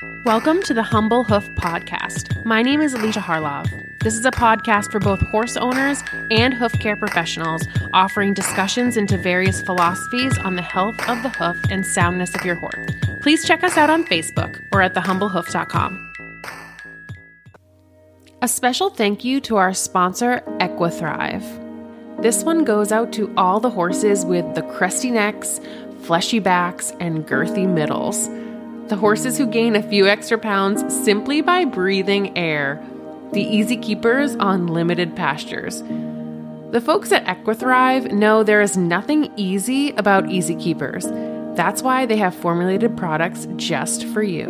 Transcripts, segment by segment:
Welcome to the Humble Hoof Podcast. My name is Alicia Harlov. This is a podcast for both horse owners and hoof care professionals, offering discussions into various philosophies on the health of the hoof and soundness of your horse. Please check us out on Facebook or at thehumblehoof.com. A special thank you to our sponsor, Equithrive. This one goes out to all the horses with the crusty necks, fleshy backs, and girthy middles. The horses who gain a few extra pounds simply by breathing air. The easy keepers on limited pastures. The folks at Equithrive know there is nothing easy about easy keepers. That's why they have formulated products just for you.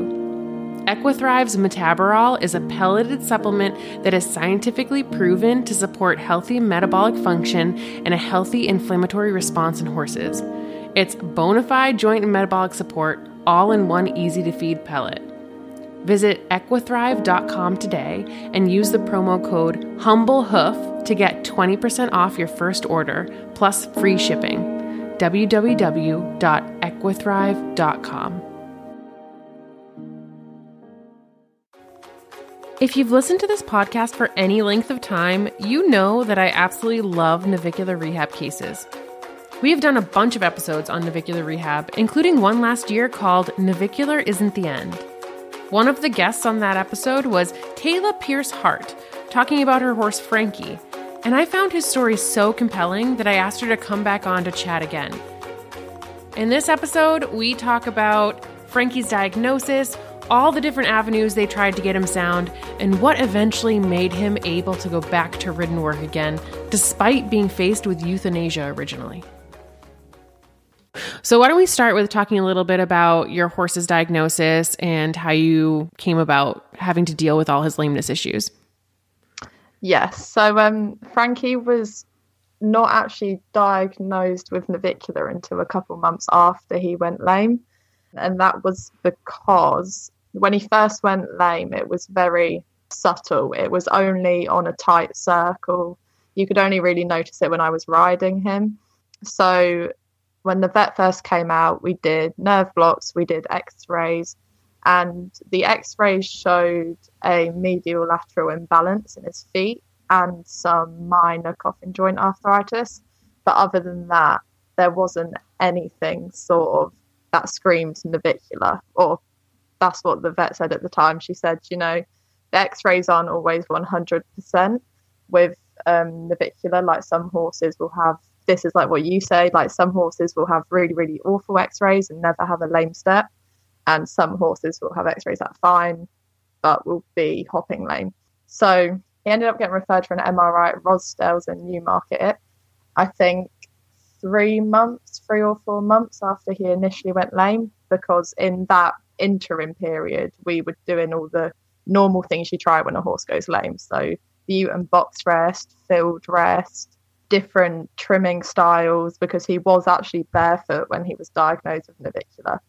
Equithrive's Metabarol is a pelleted supplement that is scientifically proven to support healthy metabolic function and a healthy inflammatory response in horses. It's bona fide joint and metabolic support, all in one easy to feed pellet. Visit equithrive.com today and use the promo code HUMBLEHOOF to get 20% off your first order plus free shipping. www.equithrive.com. If you've listened to this podcast for any length of time, you know that I absolutely love navicular rehab cases. We have done a bunch of episodes on navicular rehab, including one last year called Navicular Isn't the End. One of the guests on that episode was Tayla Pierce Hart, talking about her horse Frankie, and I found his story so compelling that I asked her to come back on to chat again. In this episode, we talk about Frankie's diagnosis, all the different avenues they tried to get him sound, and what eventually made him able to go back to ridden work again, despite being faced with euthanasia originally. So, why don't we start with talking a little bit about your horse's diagnosis and how you came about having to deal with all his lameness issues? Yes. So, um, Frankie was not actually diagnosed with navicular until a couple months after he went lame. And that was because when he first went lame, it was very subtle. It was only on a tight circle. You could only really notice it when I was riding him. So when the vet first came out, we did nerve blocks, we did x rays, and the x rays showed a medial lateral imbalance in his feet and some minor coffin joint arthritis. But other than that, there wasn't anything sort of that screamed navicular, or that's what the vet said at the time. She said, you know, the x rays aren't always 100% with um, navicular, like some horses will have this is like what you say like some horses will have really really awful x-rays and never have a lame step and some horses will have x-rays that are fine but will be hopping lame. So he ended up getting referred for an mri at Rossdales in newmarket. I think three months three or four months after he initially went lame because in that interim period we were doing all the normal things you try when a horse goes lame. So bute and box rest field rest different trimming styles because he was actually barefoot when he was diagnosed with navicular.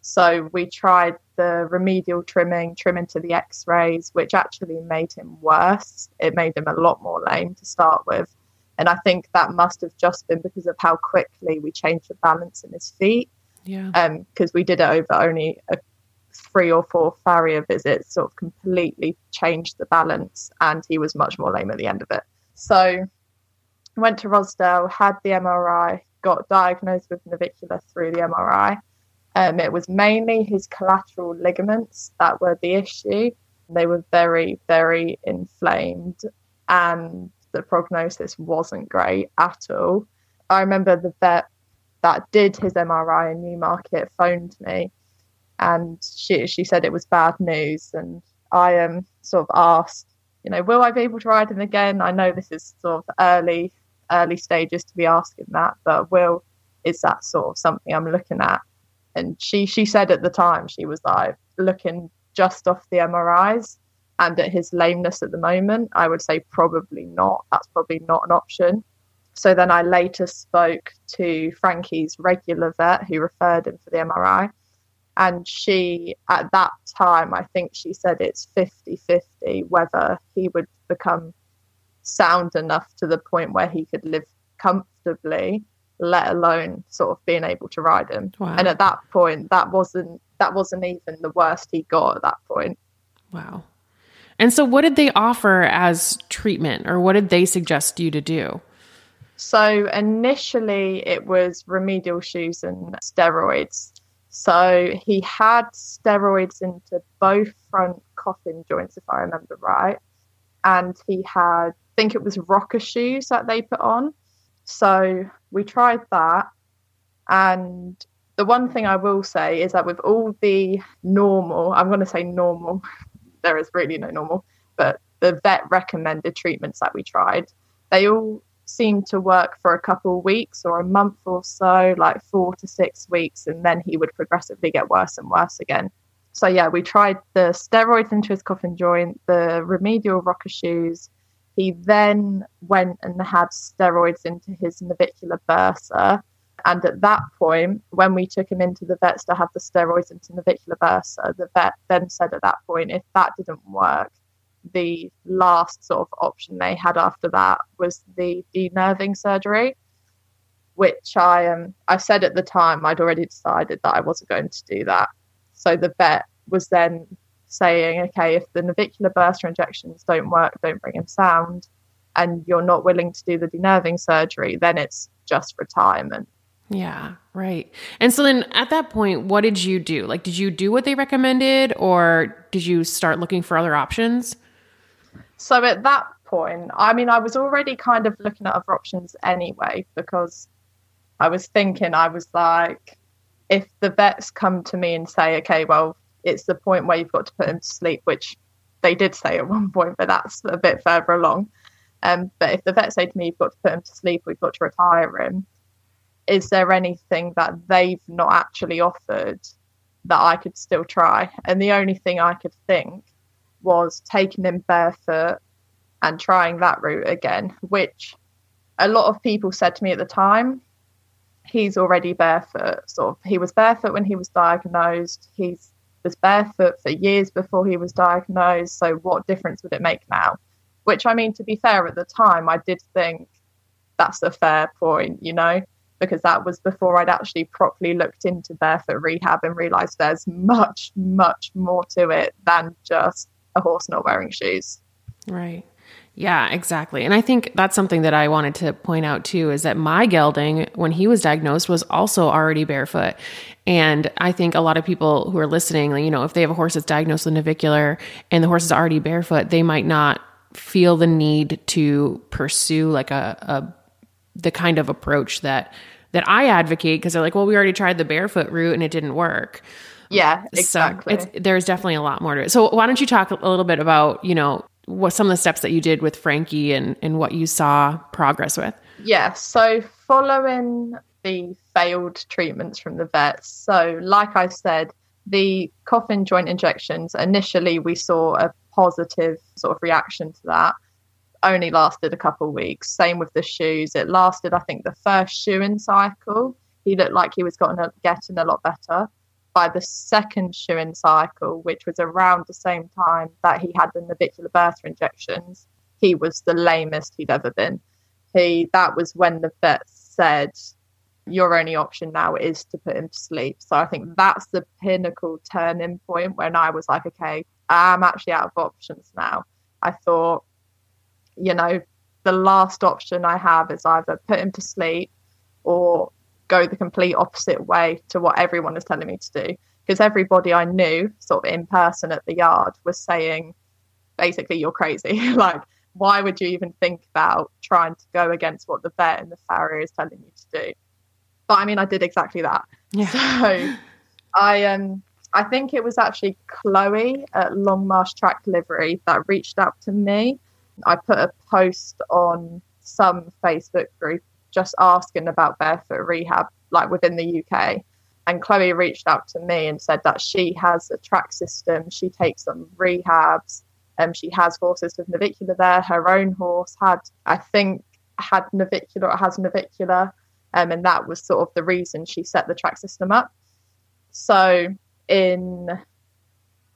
So we tried the remedial trimming, trimming to the x rays, which actually made him worse. It made him a lot more lame to start with. And I think that must have just been because of how quickly we changed the balance in his feet. Yeah. Because um, we did it over only a three or four farrier visits, sort of completely changed the balance, and he was much more lame at the end of it. So went to Rossdale, had the MRI, got diagnosed with navicular through the MRI. Um, it was mainly his collateral ligaments that were the issue. They were very, very inflamed, and the prognosis wasn't great at all. I remember the vet that did his MRI in Newmarket phoned me, and she she said it was bad news, and I um sort of asked, you know, will I be able to ride him again? I know this is sort of early early stages to be asking that, but Will, is that sort of something I'm looking at? And she she said at the time she was like looking just off the MRIs and at his lameness at the moment, I would say probably not. That's probably not an option. So then I later spoke to Frankie's regular vet who referred him for the MRI. And she, at that time, I think she said it's 50 50 whether he would become sound enough to the point where he could live comfortably, let alone sort of being able to ride him. Wow. And at that point, that wasn't that wasn't even the worst he got at that point. Wow. And so, what did they offer as treatment, or what did they suggest you to do? So, initially, it was remedial shoes and steroids. So, he had steroids into both front coffin joints, if I remember right. And he had, I think it was rocker shoes that they put on. So, we tried that. And the one thing I will say is that with all the normal, I'm going to say normal, there is really no normal, but the vet recommended treatments that we tried, they all seemed to work for a couple of weeks or a month or so, like four to six weeks, and then he would progressively get worse and worse again. So yeah, we tried the steroids into his coffin joint, the remedial rocker shoes. He then went and had steroids into his navicular bursa, and at that point, when we took him into the vets to have the steroids into navicular bursa, the vet then said at that point, if that didn't work, the last sort of option they had after that was the denerving surgery, which I um I said at the time I'd already decided that I wasn't going to do that. So the vet was then saying, okay, if the navicular bursa injections don't work, don't bring him sound, and you're not willing to do the denerving surgery, then it's just retirement. Yeah, right. And so then at that point, what did you do? Like, did you do what they recommended or did you start looking for other options? So at that point, I mean, I was already kind of looking at other options anyway because I was thinking, I was like, if the vets come to me and say, okay, well, it's the point where you've got to put him to sleep, which they did say at one point, but that's a bit further along. Um, but if the vets say to me, you've got to put him to sleep, we've got to retire him, is there anything that they've not actually offered that I could still try? And the only thing I could think was taking him barefoot and trying that route again, which a lot of people said to me at the time, he's already barefoot. Sort of, he was barefoot when he was diagnosed. He was barefoot for years before he was diagnosed. So, what difference would it make now? Which, I mean, to be fair, at the time, I did think that's a fair point, you know because that was before I'd actually properly looked into barefoot rehab and realized there's much, much more to it than just a horse not wearing shoes. Right. Yeah, exactly. And I think that's something that I wanted to point out too is that my gelding, when he was diagnosed, was also already barefoot. And I think a lot of people who are listening, you know, if they have a horse that's diagnosed with navicular and the horse is already barefoot, they might not feel the need to pursue like a, a the kind of approach that that I advocate because they're like, well, we already tried the barefoot route and it didn't work. Yeah, exactly. So there's definitely a lot more to it. So why don't you talk a little bit about, you know, what some of the steps that you did with Frankie and, and what you saw progress with? Yeah. So following the failed treatments from the vets. So like I said, the coffin joint injections, initially we saw a positive sort of reaction to that only lasted a couple weeks. Same with the shoes. It lasted, I think, the first shoeing cycle. He looked like he was getting a, getting a lot better. By the second shoeing cycle, which was around the same time that he had the navicular bursa injections, he was the lamest he'd ever been. He that was when the vet said, Your only option now is to put him to sleep. So I think that's the pinnacle turning point when I was like, Okay, I'm actually out of options now. I thought you know, the last option I have is either put him to sleep or go the complete opposite way to what everyone is telling me to do. Because everybody I knew, sort of in person at the yard, was saying, basically, you're crazy. like, why would you even think about trying to go against what the vet and the farrier is telling you to do? But I mean, I did exactly that. Yeah. So I um I think it was actually Chloe at Longmarsh Track Delivery that reached out to me I put a post on some Facebook group just asking about barefoot rehab, like within the UK. And Chloe reached out to me and said that she has a track system. She takes some rehabs. and um, she has horses with navicular there. Her own horse had, I think, had navicular or has navicular. Um, and that was sort of the reason she set the track system up. So in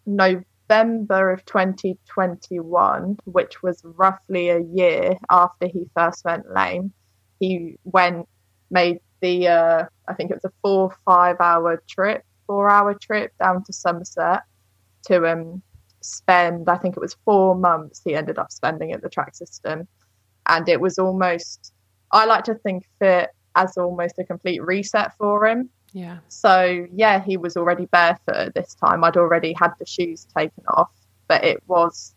November of 2021, which was roughly a year after he first went lame, he went, made the, uh, I think it was a four, five hour trip four hour trip down to Somerset to um, spend, I think it was four months he ended up spending at the track system. And it was almost, I like to think of it as almost a complete reset for him. Yeah. So, yeah, he was already barefoot this time. I'd already had the shoes taken off, but it was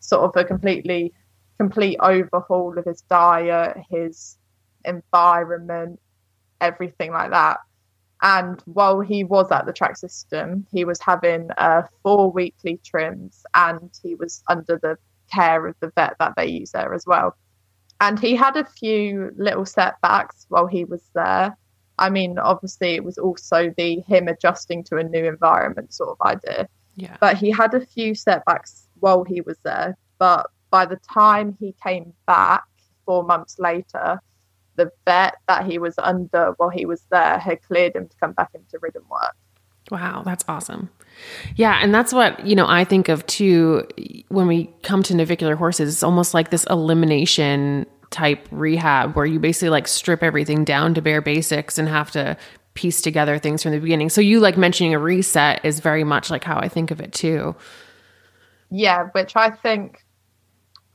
sort of a completely, complete overhaul of his diet, his environment, everything like that. And while he was at the track system, he was having uh, four weekly trims and he was under the care of the vet that they use there as well. And he had a few little setbacks while he was there. I mean, obviously, it was also the him adjusting to a new environment sort of idea. Yeah. But he had a few setbacks while he was there. But by the time he came back four months later, the vet that he was under while he was there had cleared him to come back into ridden work. Wow, that's awesome. Yeah, and that's what, you know, I think of too when we come to navicular horses. It's almost like this elimination type rehab where you basically like strip everything down to bare basics and have to piece together things from the beginning. So you like mentioning a reset is very much like how I think of it too. Yeah, which I think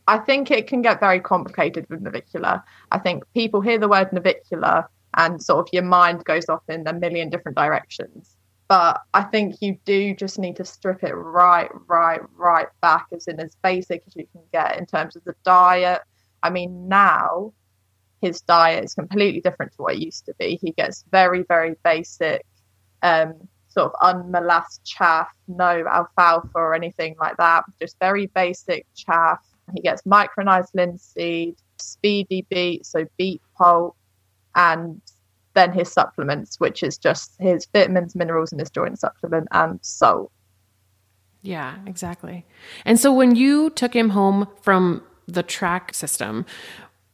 I think it can get very complicated with navicular. I think people hear the word navicular and sort of your mind goes off in a million different directions. But I think you do just need to strip it right, right, right back as in as basic as you can get in terms of the diet. I mean, now his diet is completely different to what it used to be. He gets very, very basic, um, sort of unmolassed chaff, no alfalfa or anything like that, just very basic chaff he gets micronized linseed, Speedi-Beet, so beet pulp, and then his supplements, which is just his vitamins, minerals, and his joint supplement and salt. Yeah, exactly. And so when you took him home from the track system,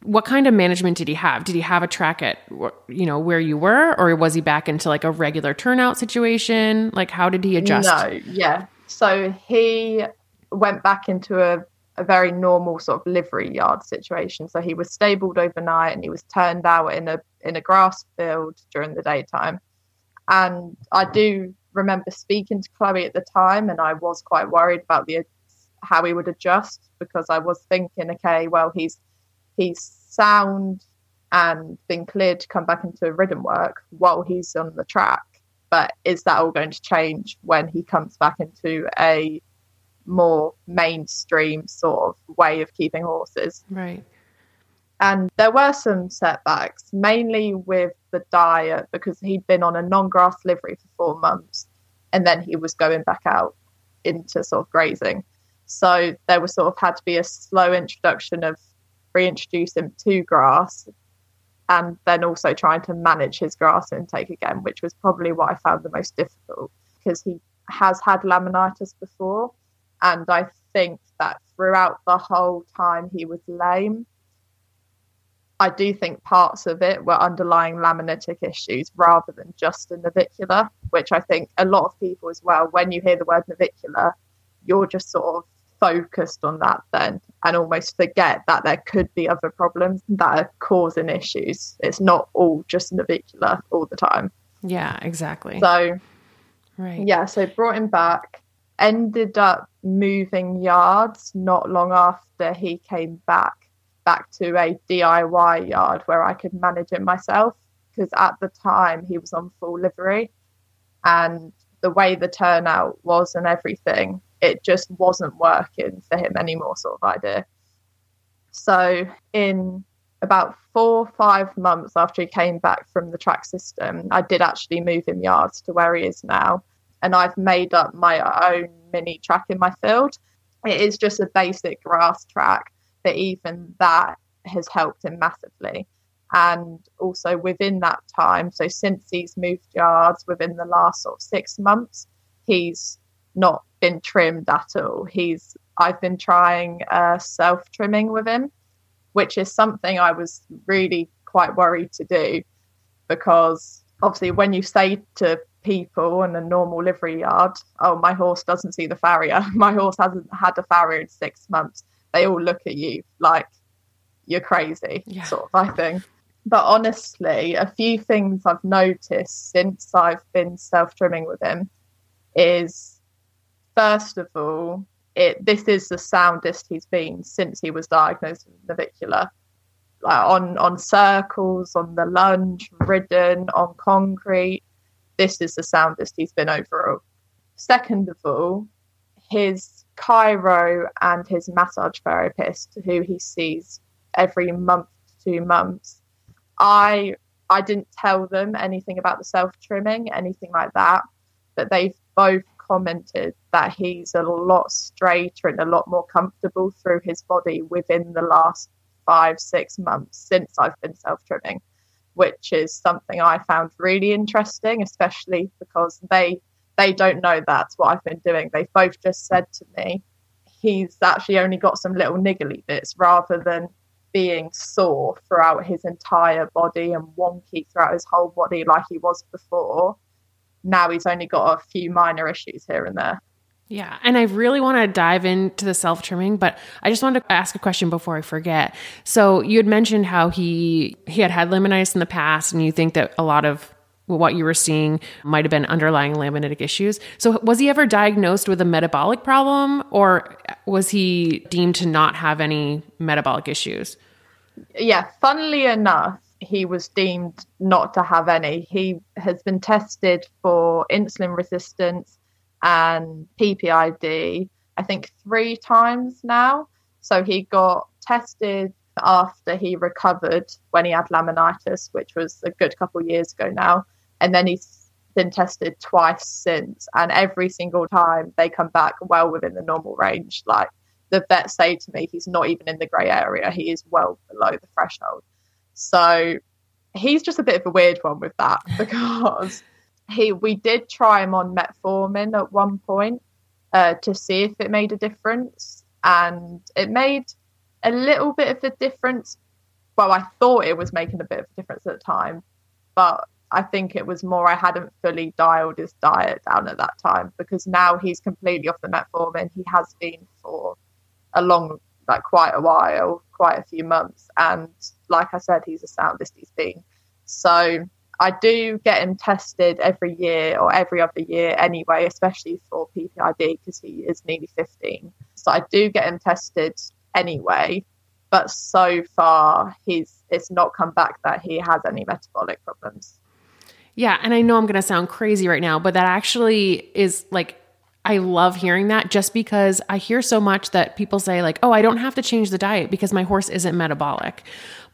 what kind of management did he have? Did he have a track at you know where you were, or was he back into like a regular turnout situation? Like how did he adjust? No, yeah. So he went back into a a very normal sort of livery yard situation. So he was stabled overnight and he was turned out in a in a grass field during the daytime. And I do remember speaking to Chloe at the time, and I was quite worried about the how he would adjust because I was thinking, okay, well he's he's sound and been cleared to come back into ridden work while he's on the track. But is that all going to change when he comes back into a more mainstream sort of way of keeping horses. Right. And there were some setbacks, mainly with the diet, because he'd been on a non grass livery for four months and then he was going back out into sort of grazing. So there was sort of had to be a slow introduction of reintroduce him to grass and then also trying to manage his grass intake again, which was probably what I found the most difficult because he has had laminitis before and I think that throughout the whole time he was lame, I do think parts of it were underlying laminitic issues rather than just a navicular, which I think a lot of people as well, when you hear the word navicular, you're just sort of focused on that then and almost forget that there could be other problems that are causing issues. It's not all just navicular all the time. Yeah, exactly. So, right. Yeah, so brought him back ended up moving yards not long after he came back back to a DIY yard where I could manage it myself because at the time he was on full livery. And the way the turnout was and everything it just wasn't working for him anymore sort of idea. So in about four or five months after he came back from the track system i did actually move him yards to where he is now and I've made up my own mini track in my field. It is just a basic grass track, but even that has helped him massively. And also within that time, so since he's moved yards within the last sort of six months, he's not been trimmed at all. He's I've been trying uh, self trimming with him, which is something I was really quite worried to do because obviously when you say to people and a normal livery yard, oh, my horse doesn't see the farrier. My horse hasn't had a farrier in six months. They all look at you like you're crazy, yeah. sort of, I think. But honestly, a few things I've noticed since I've been self trimming with him is first of all, it this is the soundest he's been since he was diagnosed with navicular. Like on on circles, on the lunge, ridden, on concrete. This is the soundest he's been overall. Second of all, his chiro and his massage therapist, who he sees every month to two months, I I didn't tell them anything about the self trimming, anything like that, but they've both commented that he's a lot straighter and a lot more comfortable through his body within the last five, six months since I've been self trimming, which is something I found really interesting, especially because they they don't know that's what I've been doing. They've both just said to me, he's actually only got some little niggly bits rather than being sore throughout his entire body and wonky throughout his whole body like he was before now he's only got a few minor issues here and there. Yeah. And I really want to dive into the self trimming, but I just wanted to ask a question before I forget. So you had mentioned how he he had had laminitis in the past, and you think that a lot of what you were seeing might have been underlying laminitic issues. So was he ever diagnosed with a metabolic problem, or was he deemed to not have any metabolic issues? Yeah. Funnily enough, he was deemed not to have any. He has been tested for insulin resistance and PPID, I think three times now. So he got tested after he recovered when he had laminitis, which was a good couple years ago now. And then he's been tested twice since. And every single time they come back well within the normal range. Like the vets say to me, he's not even in the grey area, he is well below the threshold. So he's just a bit of a weird one with that because he we did try him on metformin at one point uh, to see if it made a difference, and it made a little bit of a difference. Well, I thought it was making a bit of a difference at the time, but I think it was more I hadn't fully dialed his diet down at that time because now he's completely off the metformin. He has been for a long like quite a while, quite a few months. And like I said, he's the soundest he's been. So I do get him tested every year or every other year anyway, especially for PPID because he is nearly 15. So I do get him tested anyway. But so far, he's it's not come back that he has any metabolic problems. Yeah, and I know I'm going to sound crazy right now, but that actually is like I love hearing that just because I hear so much that people say, like, oh, I don't have to change the diet because my horse isn't metabolic.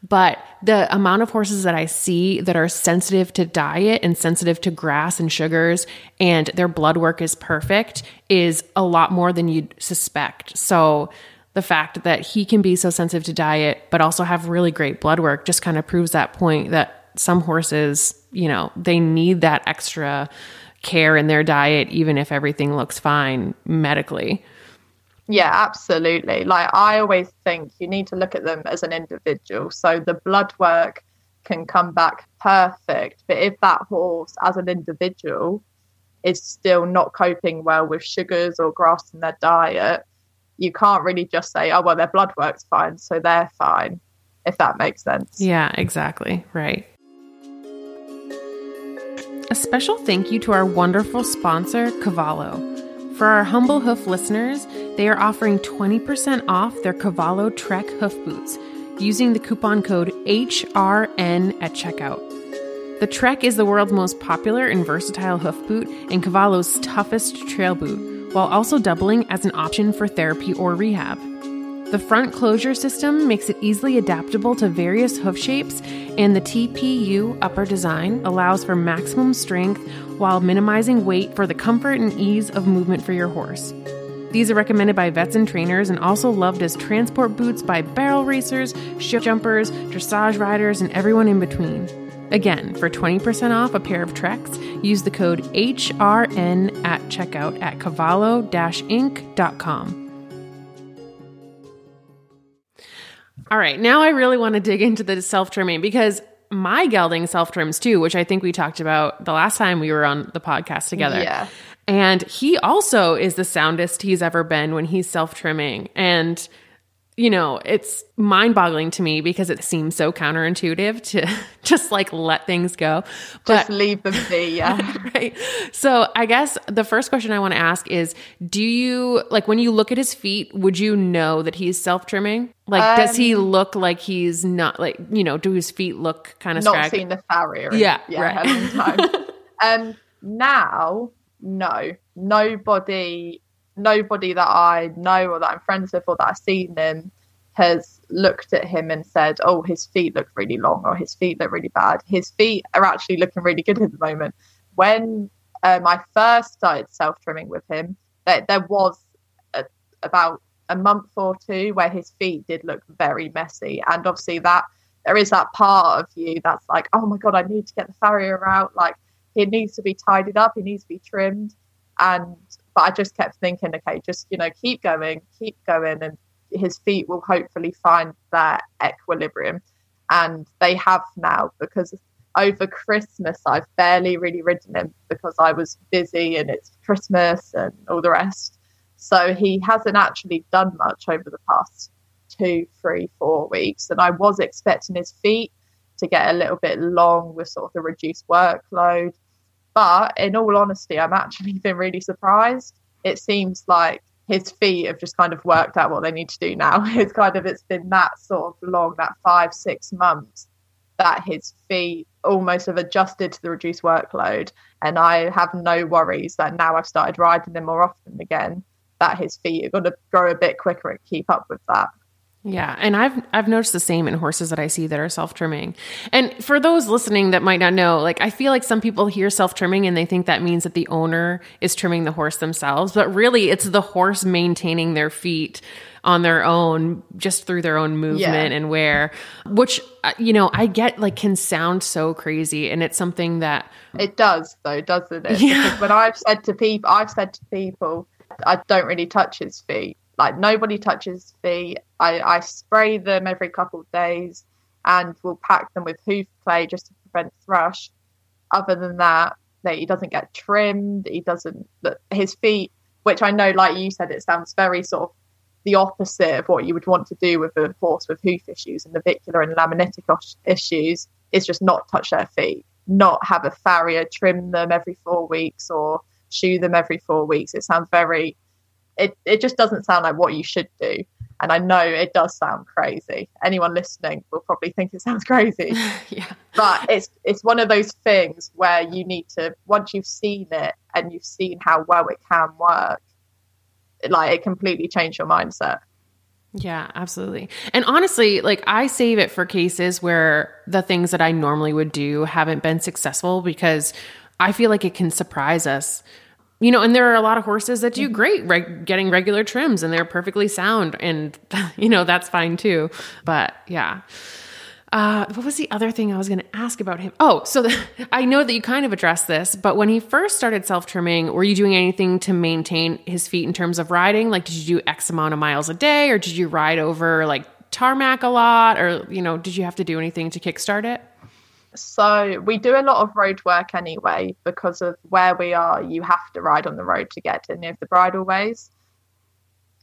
But the amount of horses that I see that are sensitive to diet and sensitive to grass and sugars and their blood work is perfect is a lot more than you'd suspect. So the fact that he can be so sensitive to diet, but also have really great blood work just kind of proves that point that some horses, you know, they need that extra care in their diet, even if everything looks fine medically. Yeah, absolutely. Like I always think you need to look at them as an individual. So the blood work can come back perfect, but if that horse as an individual is still not coping well with sugars or grass in their diet, you can't really just say, oh, well, their blood work's fine, so they're fine, if that makes sense. Yeah, exactly. Right. A special thank you to our wonderful sponsor, Cavallo. For our humble hoof listeners, they are offering 20% off their Cavallo Trek hoof boots using the coupon code HRN at checkout. The Trek is the world's most popular and versatile hoof boot and Cavallo's toughest trail boot, while also doubling as an option for therapy or rehab. The front closure system makes it easily adaptable to various hoof shapes, and the TPU upper design allows for maximum strength while minimizing weight for the comfort and ease of movement for your horse. These are recommended by vets and trainers and also loved as transport boots by barrel racers, show jumpers, dressage riders, and everyone in between. Again, for 20% off a pair of Treks, use the code HRN at checkout at cavallo-inc.com. All right, now I really want to dig into the self trimming because my gelding self trims too, which I think we talked about the last time we were on the podcast together. Yeah. And he also is the soundest he's ever been when he's self trimming. And you know, it's mind boggling to me because it seems so counterintuitive to just like let things go. But, just leave them be. Yeah. right. So I guess the first question I want to ask is do you, like, when you look at his feet, would you know that he's self trimming? Like, um, does he um, look like he's not, like, you know, do his feet look kind of Not seen the farrier. Yeah. Yeah. Right. um, now, no, nobody nobody that I know or that I'm friends with or that I've seen him has looked at him and said, "Oh, his feet look really long" or "His feet look really bad." His feet are actually looking really good at the moment. When um, I first started self trimming with him, there, there was a, about a month or two where his feet did look very messy, and obviously that there is that part of you that's like, "Oh my god, I need to get the farrier out." Like it needs to be tidied up, it needs to be trimmed, and but I just kept thinking, okay, just you know, keep going, keep going, and his feet will hopefully find their equilibrium. And they have now because over Christmas I've barely really ridden him because I was busy and it's Christmas and all the rest. So he hasn't actually done much over the past two, three, four weeks. And I was expecting his feet to get a little bit long with sort of the reduced workload. But in all honesty, I'm actually been really surprised. It seems like his feet have just kind of worked out what they need to do now. It's kind of it's been that sort of long, that five, six months that his feet almost have adjusted to the reduced workload. And I have no worries that now I've started riding them more often again, that his feet are going to grow a bit quicker and keep up with that. Yeah, and I've I've noticed the same in horses that I see that are self-trimming. And for those listening that might not know, like I feel like some people hear self-trimming and they think that means that the owner is trimming the horse themselves, but really it's the horse maintaining their feet on their own just through their own movement yeah. and wear, which uh, you know, I get like can sound so crazy and it's something that It does though, doesn't it? Yeah. Because when I've said to people I've said to people I don't really touch his feet like nobody touches feet. I, I spray them every couple of days and we'll pack them with hoof clay just to prevent thrush. Other than that, that he doesn't get trimmed. He doesn't. His feet, which I know, like you said, it sounds very sort of the opposite of what you would want to do with a horse with hoof issues and navicular and laminitic issues. Is just not touch their feet, not have a farrier trim them every four weeks or shoe them every four weeks. It sounds very it, it just doesn't sound like what you should do. And I know it does sound crazy. Anyone listening will probably think it sounds crazy. yeah. But it's it's one of those things where you need to once you've seen it and you've seen how well it can work, like it completely changed your mindset. Yeah, absolutely. And honestly, like I save it for cases where the things that I normally would do haven't been successful because I feel like it can surprise us you know, and there are a lot of horses that do mm-hmm. great reg- getting regular trims and they're perfectly sound. And, you know, that's fine too. But yeah. Uh, what was the other thing I was going to ask about him? Oh, so the, I know that you kind of addressed this, but when he first started self trimming, were you doing anything to maintain his feet in terms of riding? Like, did you do X amount of miles a day or did you ride over like tarmac a lot or, you know, did you have to do anything to kickstart it? So we do a lot of road work anyway because of where we are. You have to ride on the road to get to the bridleways.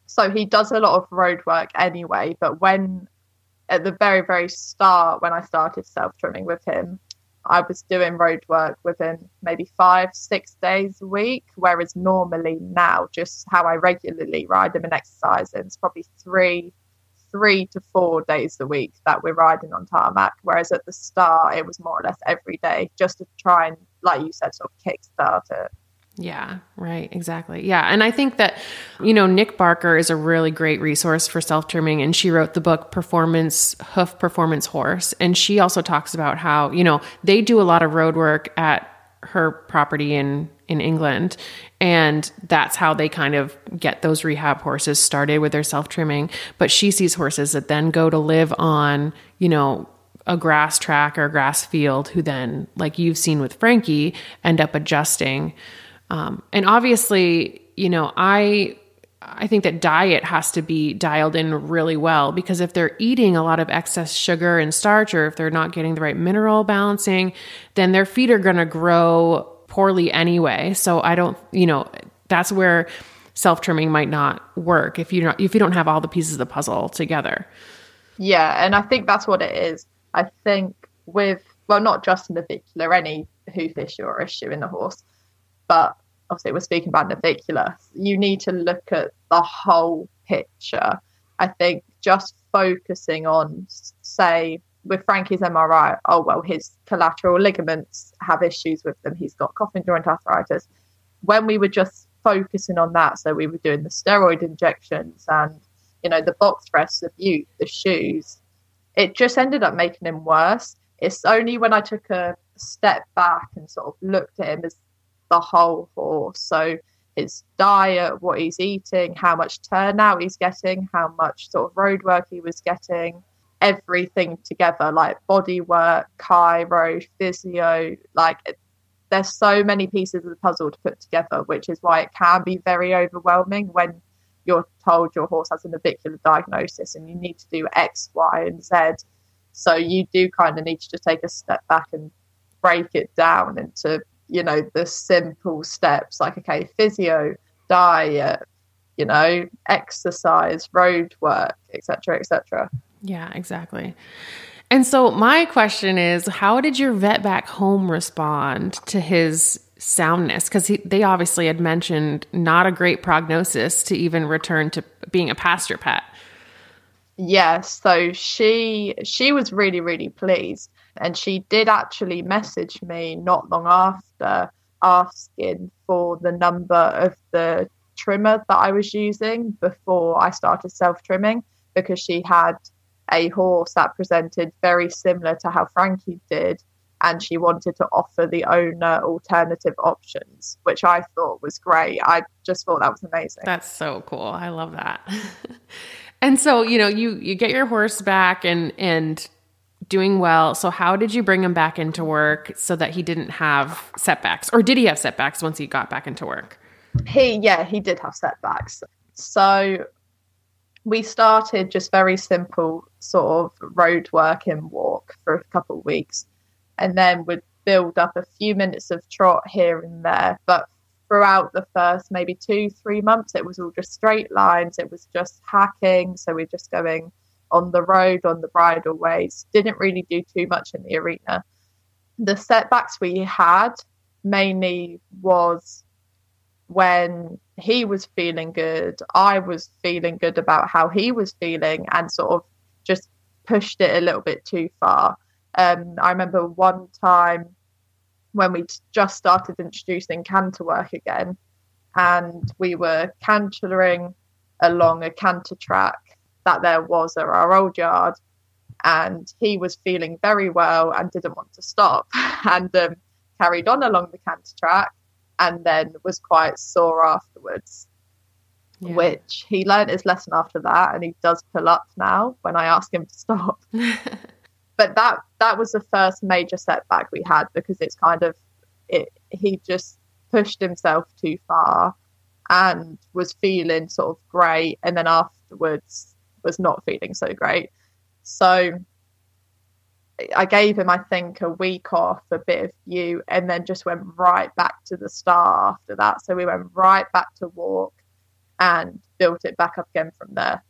So he does a lot of road work anyway. But when at the very very start, when I started self trimming with him, I was doing road work within maybe five six days a week. Whereas normally now, just how I regularly ride him and exercise, it's probably three three to four days a week that we're riding on tarmac. Whereas at the start, it was more or less every day just to try and, like you said, sort of kickstart it. Yeah, right, exactly. Yeah. And I think that, you know, Nic Barker is a really great resource for self trimming. And she wrote the book Performance Hoof Performance Horse. And she also talks about how, you know, they do a lot of road work at her property in in England and that's how they kind of get those rehab horses started with their self trimming but she sees horses that then go to live on you know a grass track or a grass field who then like you've seen with Frankie end up adjusting. Um, and obviously you know I I think that diet has to be dialed in really well because if they're eating a lot of excess sugar and starch, or if they're not getting the right mineral balancing, then their feet are going to grow poorly anyway. So I don't, you know, that's where self trimming might not work if you don't if you don't have all the pieces of the puzzle together. Yeah, and I think that's what it is. I think with well, not just navicular, any hoof issue or issue in the horse, but obviously we're speaking about navicular. You need to look at the whole picture. I think just focusing on, say, with Frankie's MRI, oh well, his collateral ligaments have issues with them. He's got coffin joint arthritis. When we were just focusing on that, so we were doing the steroid injections and you know the box rest, the bute, the shoes, it just ended up making him worse. It's only when I took a step back and sort of looked at him as the whole horse. So his diet, what he's eating, how much turnout he's getting, how much sort of road work he was getting, everything together, like body work, chiro, physio, like there's so many pieces of the puzzle to put together, which is why it can be very overwhelming when you're told your horse has a navicular diagnosis and you need to do X, Y, and Z. So you do kind of need to just take a step back and break it down into, you know, the simple steps like, okay, physio, diet, you know, exercise, road work, etc., etc. Yeah, exactly. And so my question is, how did your vet back home respond to his soundness? Because they obviously had mentioned not a great prognosis to even return to being a pasture pet. Yes, so she she was really really pleased, and she did actually message me not long after asking for the number of the trimmer that I was using before I started self trimming because she had a horse that presented very similar to how Frankie did, and she wanted to offer the owner alternative options, which I thought was great. I just thought that was amazing. That's so cool. I love that. and so, you know, you you get your horse back and and doing well. So how did you bring him back into work so that he didn't have setbacks? Or did he have setbacks once he got back into work? He yeah, he did have setbacks. So we started just very simple sort of road work and walk for a couple of weeks and then would build up a few minutes of trot here and there. But throughout the first maybe two, three months, it was all just straight lines. It was just hacking. So we're just going on the road, on the bridle ways. Didn't really do too much in the arena. The setbacks we had mainly was when he was feeling good, I was feeling good about how he was feeling and sort of just pushed it a little bit too far. Um, I remember one time when we just started introducing canter work again, and we were cantering along a canter track that there was at our old yard, and he was feeling very well and didn't want to stop, and um, carried on along the canter track, and then was quite sore afterwards. Yeah. Which he learned his lesson after that, and he does pull up now when I ask him to stop. but that that was the first major setback we had because it's kind of it he just pushed himself too far and was feeling sort of great and then afterwards was not feeling so great so I gave him, I think, a week off, a bit of you, and then just went right back to the start after that. So we went right back to walk and built it back up again from there.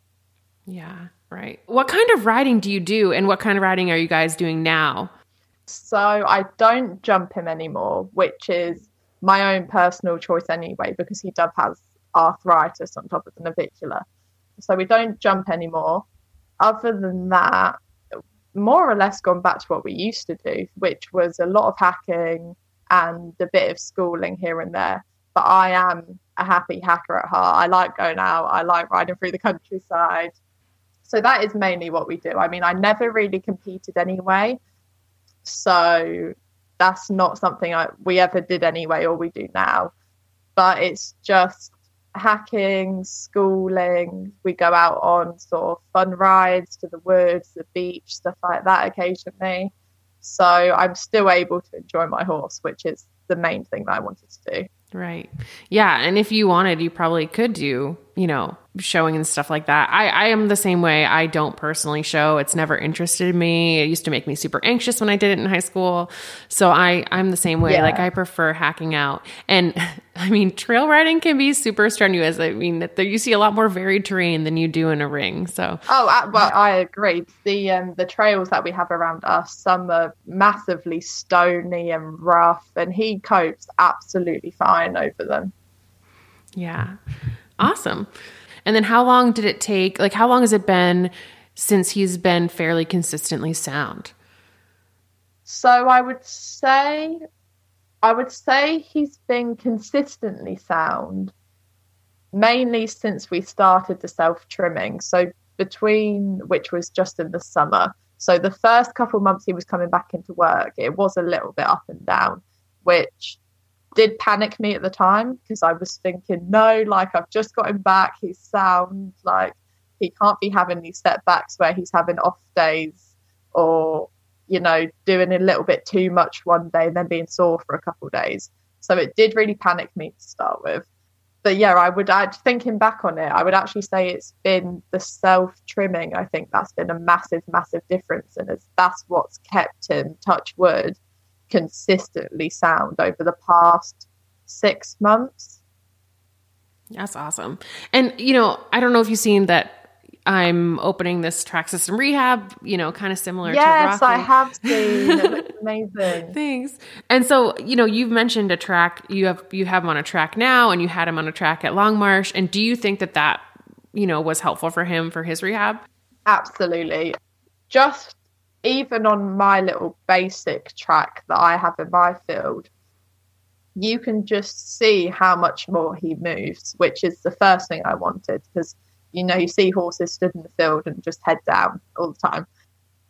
Yeah. Right. What kind of riding do you do and what kind of riding are you guys doing now? So I don't jump him anymore, which is my own personal choice anyway, because he does have arthritis on top of the navicular. So we don't jump anymore. Other than that, more or less gone back to what we used to do, which was a lot of hacking and a bit of schooling here and there. But I am a happy hacker at heart. I like going out. I like riding through the countryside. So that is mainly what we do. I mean, I never really competed anyway. So that's not something I, we ever did anyway or we do now. But it's just hacking, schooling. We go out on sort of fun rides to the woods, the beach, stuff like that occasionally. So I'm still able to enjoy my horse, which is the main thing that I wanted to do. Right. Yeah. And if you wanted, you probably could do you know, showing and stuff like that. I, I am the same way. I don't personally show. It's never interested me. It used to make me super anxious when I did it in high school. So I, I'm the same way. Yeah. Like I prefer hacking out. And I mean, trail riding can be super strenuous. I mean, you see a lot more varied terrain than you do in a ring. So oh, well, I agree. The um, the trails that we have around us, some are massively stony and rough, and he copes absolutely fine over them. Yeah. Awesome. And then how long did it take? Like, how long has it been since he's been fairly consistently sound? So I would say, I would say he's been consistently sound mainly since we started the self trimming. So between which was just in the summer. So the first couple months he was coming back into work, it was a little bit up and down, which did panic me at the time because I was thinking, no, like I've just got him back. He sounds like he can't be having these setbacks where he's having off days or, you know, doing a little bit too much one day and then being sore for a couple days. So it did really panic me to start with. But yeah, I would add thinking back on it, I would actually say it's been the self trimming. I think that's been a massive, massive difference. And it's, that's what's kept him, touch wood, consistently sound over the past six months. That's awesome. And, you know, I don't know if you've seen that I'm opening this track system rehab, you know, kind of similar yes, to Yes, I have seen. It looks amazing. Thanks. And so, you know, you've mentioned a track, you have you have him on a track now and you had him on a track at Longmarsh. And do you think that that, you know, was helpful for him for his rehab? Absolutely. Just even on my little basic track that I have in my field, you can just see how much more he moves, which is the first thing I wanted because you know you see horses stood in the field and just head down all the time.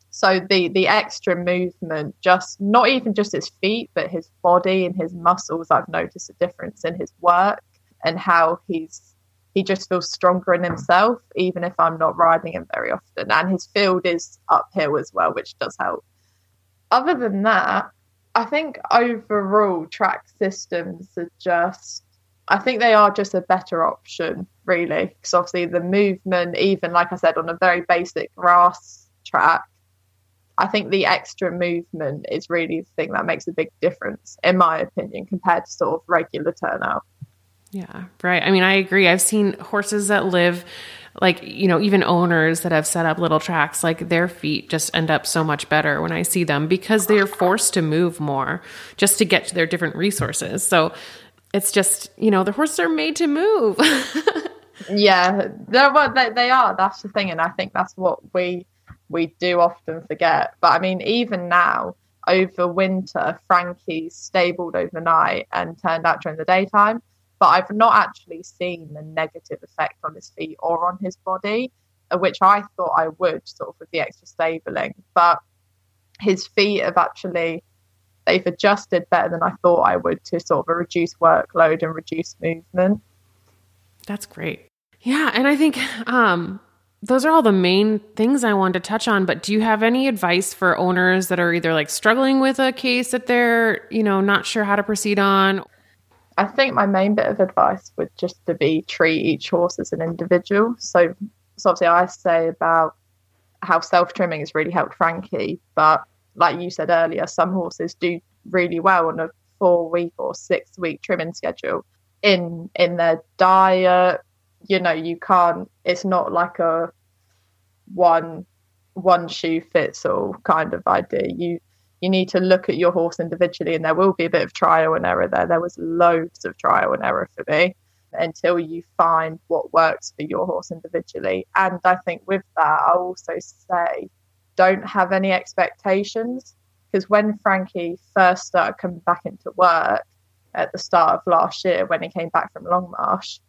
So the the extra movement, just not even just his feet, but his body and his muscles, I've noticed a difference in his work and how he's he just feels stronger in himself, even if I'm not riding him very often. And his field is uphill as well, which does help. Other than that, I think overall track systems are just, I think they are just a better option, really. Because obviously, the movement, even like I said, on a very basic grass track, I think the extra movement is really the thing that makes a big difference, in my opinion, compared to sort of regular turnout. Yeah, right. I mean, I agree. I've seen horses that live like, you know, even owners that have set up little tracks, like their feet just end up so much better when I see them because they're forced to move more just to get to their different resources. So it's just, you know, the horses are made to move. yeah, they're what they, they are. That's the thing. And I think that's what we we do often forget. But I mean, even now, over winter, Frankie stabled overnight and turned out during the daytime but I've not actually seen the negative effect on his feet or on his body, uh, which I thought I would sort of with the extra stabling. But his feet have actually they've adjusted better than I thought I would to sort of a reduced workload and reduce movement. That's great. Yeah, and I think um those are all the main things I wanted to touch on, but do you have any advice for owners that are either like struggling with a case that they're, you know, not sure how to proceed on I think my main bit of advice would just to be treat each horse as an individual. So, so obviously, I say about how self trimming has really helped Frankie, but like you said earlier, some horses do really well on a four week or six week trimming schedule in in their diet. You know, you can't. It's not like a one one shoe fits all kind of idea. You you need to look at your horse individually, and there will be a bit of trial and error there. There was loads of trial and error for me until you find what works for your horse individually. And I think with that, I also say don't have any expectations because when Frankie first started coming back into work at the start of last year, when he came back from Longmarsh,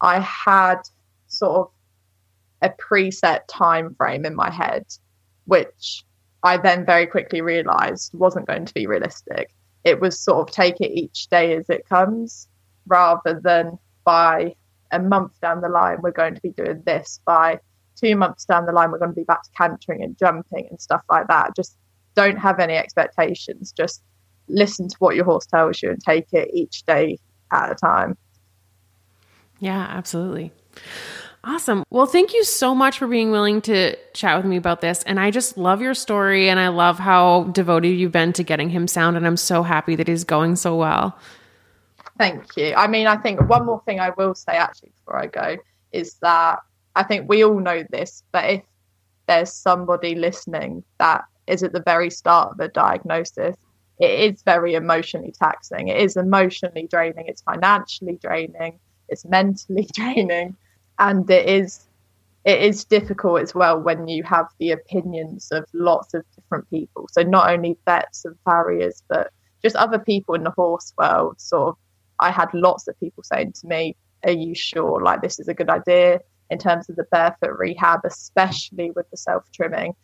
I had sort of a preset time frame in my head, which I then very quickly realized wasn't going to be realistic. It was sort of take it each day as it comes rather than by a month down the line, we're going to be doing this. By two months down the line, we're going to be back to cantering and jumping and stuff like that. Just don't have any expectations. Just listen to what your horse tells you and take it each day at a time. Yeah, absolutely. Awesome. Well, thank you so much for being willing to chat with me about this. And I just love your story and I love how devoted you've been to getting him sound. And I'm so happy that he's going so well. Thank you. I mean, I think one more thing I will say actually before I go is that I think we all know this, but if there's somebody listening that is at the very start of a diagnosis, it is very emotionally taxing. It is emotionally draining. It's financially draining. It's mentally draining and it is it is difficult as well when you have the opinions of lots of different people. So not only vets and farriers, but just other people in the horse world. Sort of, I had lots of people saying to me, "Are you sure? Like this is a good idea in terms of the barefoot rehab, especially with the self trimming."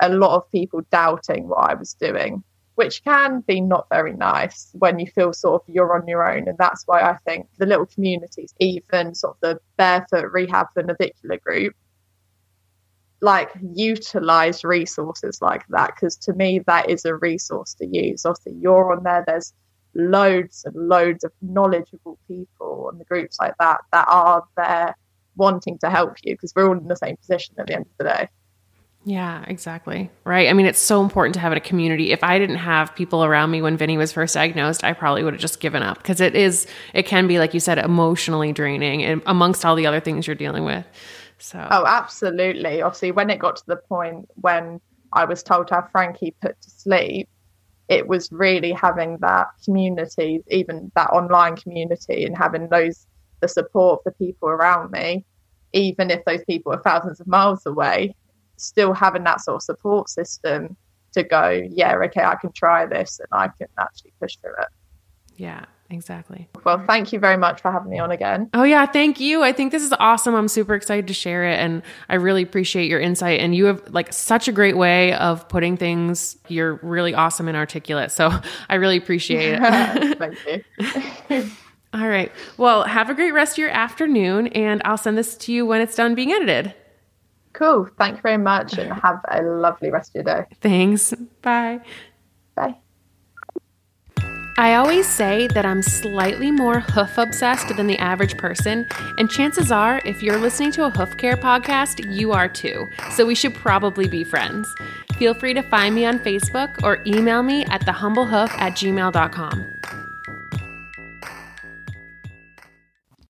A lot of people doubting what I was doing, which can be not very nice when you feel sort of you're on your own. And that's why I think the little communities, even sort of the barefoot rehab the navicular group, like utilize resources like that. Because to me, that is a resource to use. Obviously, you're on there, there's loads and loads of knowledgeable people and the groups like that that are there wanting to help you because we're all in the same position at the end of the day. Yeah, exactly. Right. I mean, it's so important to have a community. If I didn't have people around me when Vinny was first diagnosed, I probably would have just given up because it is, it can be, like you said, emotionally draining and amongst all the other things you're dealing with. So, oh, absolutely. Obviously, when it got to the point when I was told to have Frankie put to sleep, it was really having that community, even that online community, and having those, the support of the people around me, even if those people are thousands of miles away still having that sort of support system to go, yeah, okay, I can try this and I can actually push through it. Yeah, exactly. Well, thank you very much for having me on again. Oh, yeah, thank you. I think this is awesome. I'm super excited to share it and I really appreciate your insight. And you have like such a great way of putting things. You're really awesome and articulate. So I really appreciate it. thank you. All right. Well, have a great rest of your afternoon and I'll send this to you when it's done being edited. Cool. Thank you very much and have a lovely rest of your day. Thanks. Bye. Bye. I always say that I'm slightly more hoof obsessed than the average person, and chances are, if you're listening to a hoof care podcast, you are too. So we should probably be friends. Feel free to find me on Facebook or email me at thehumblehoof at gmail.com.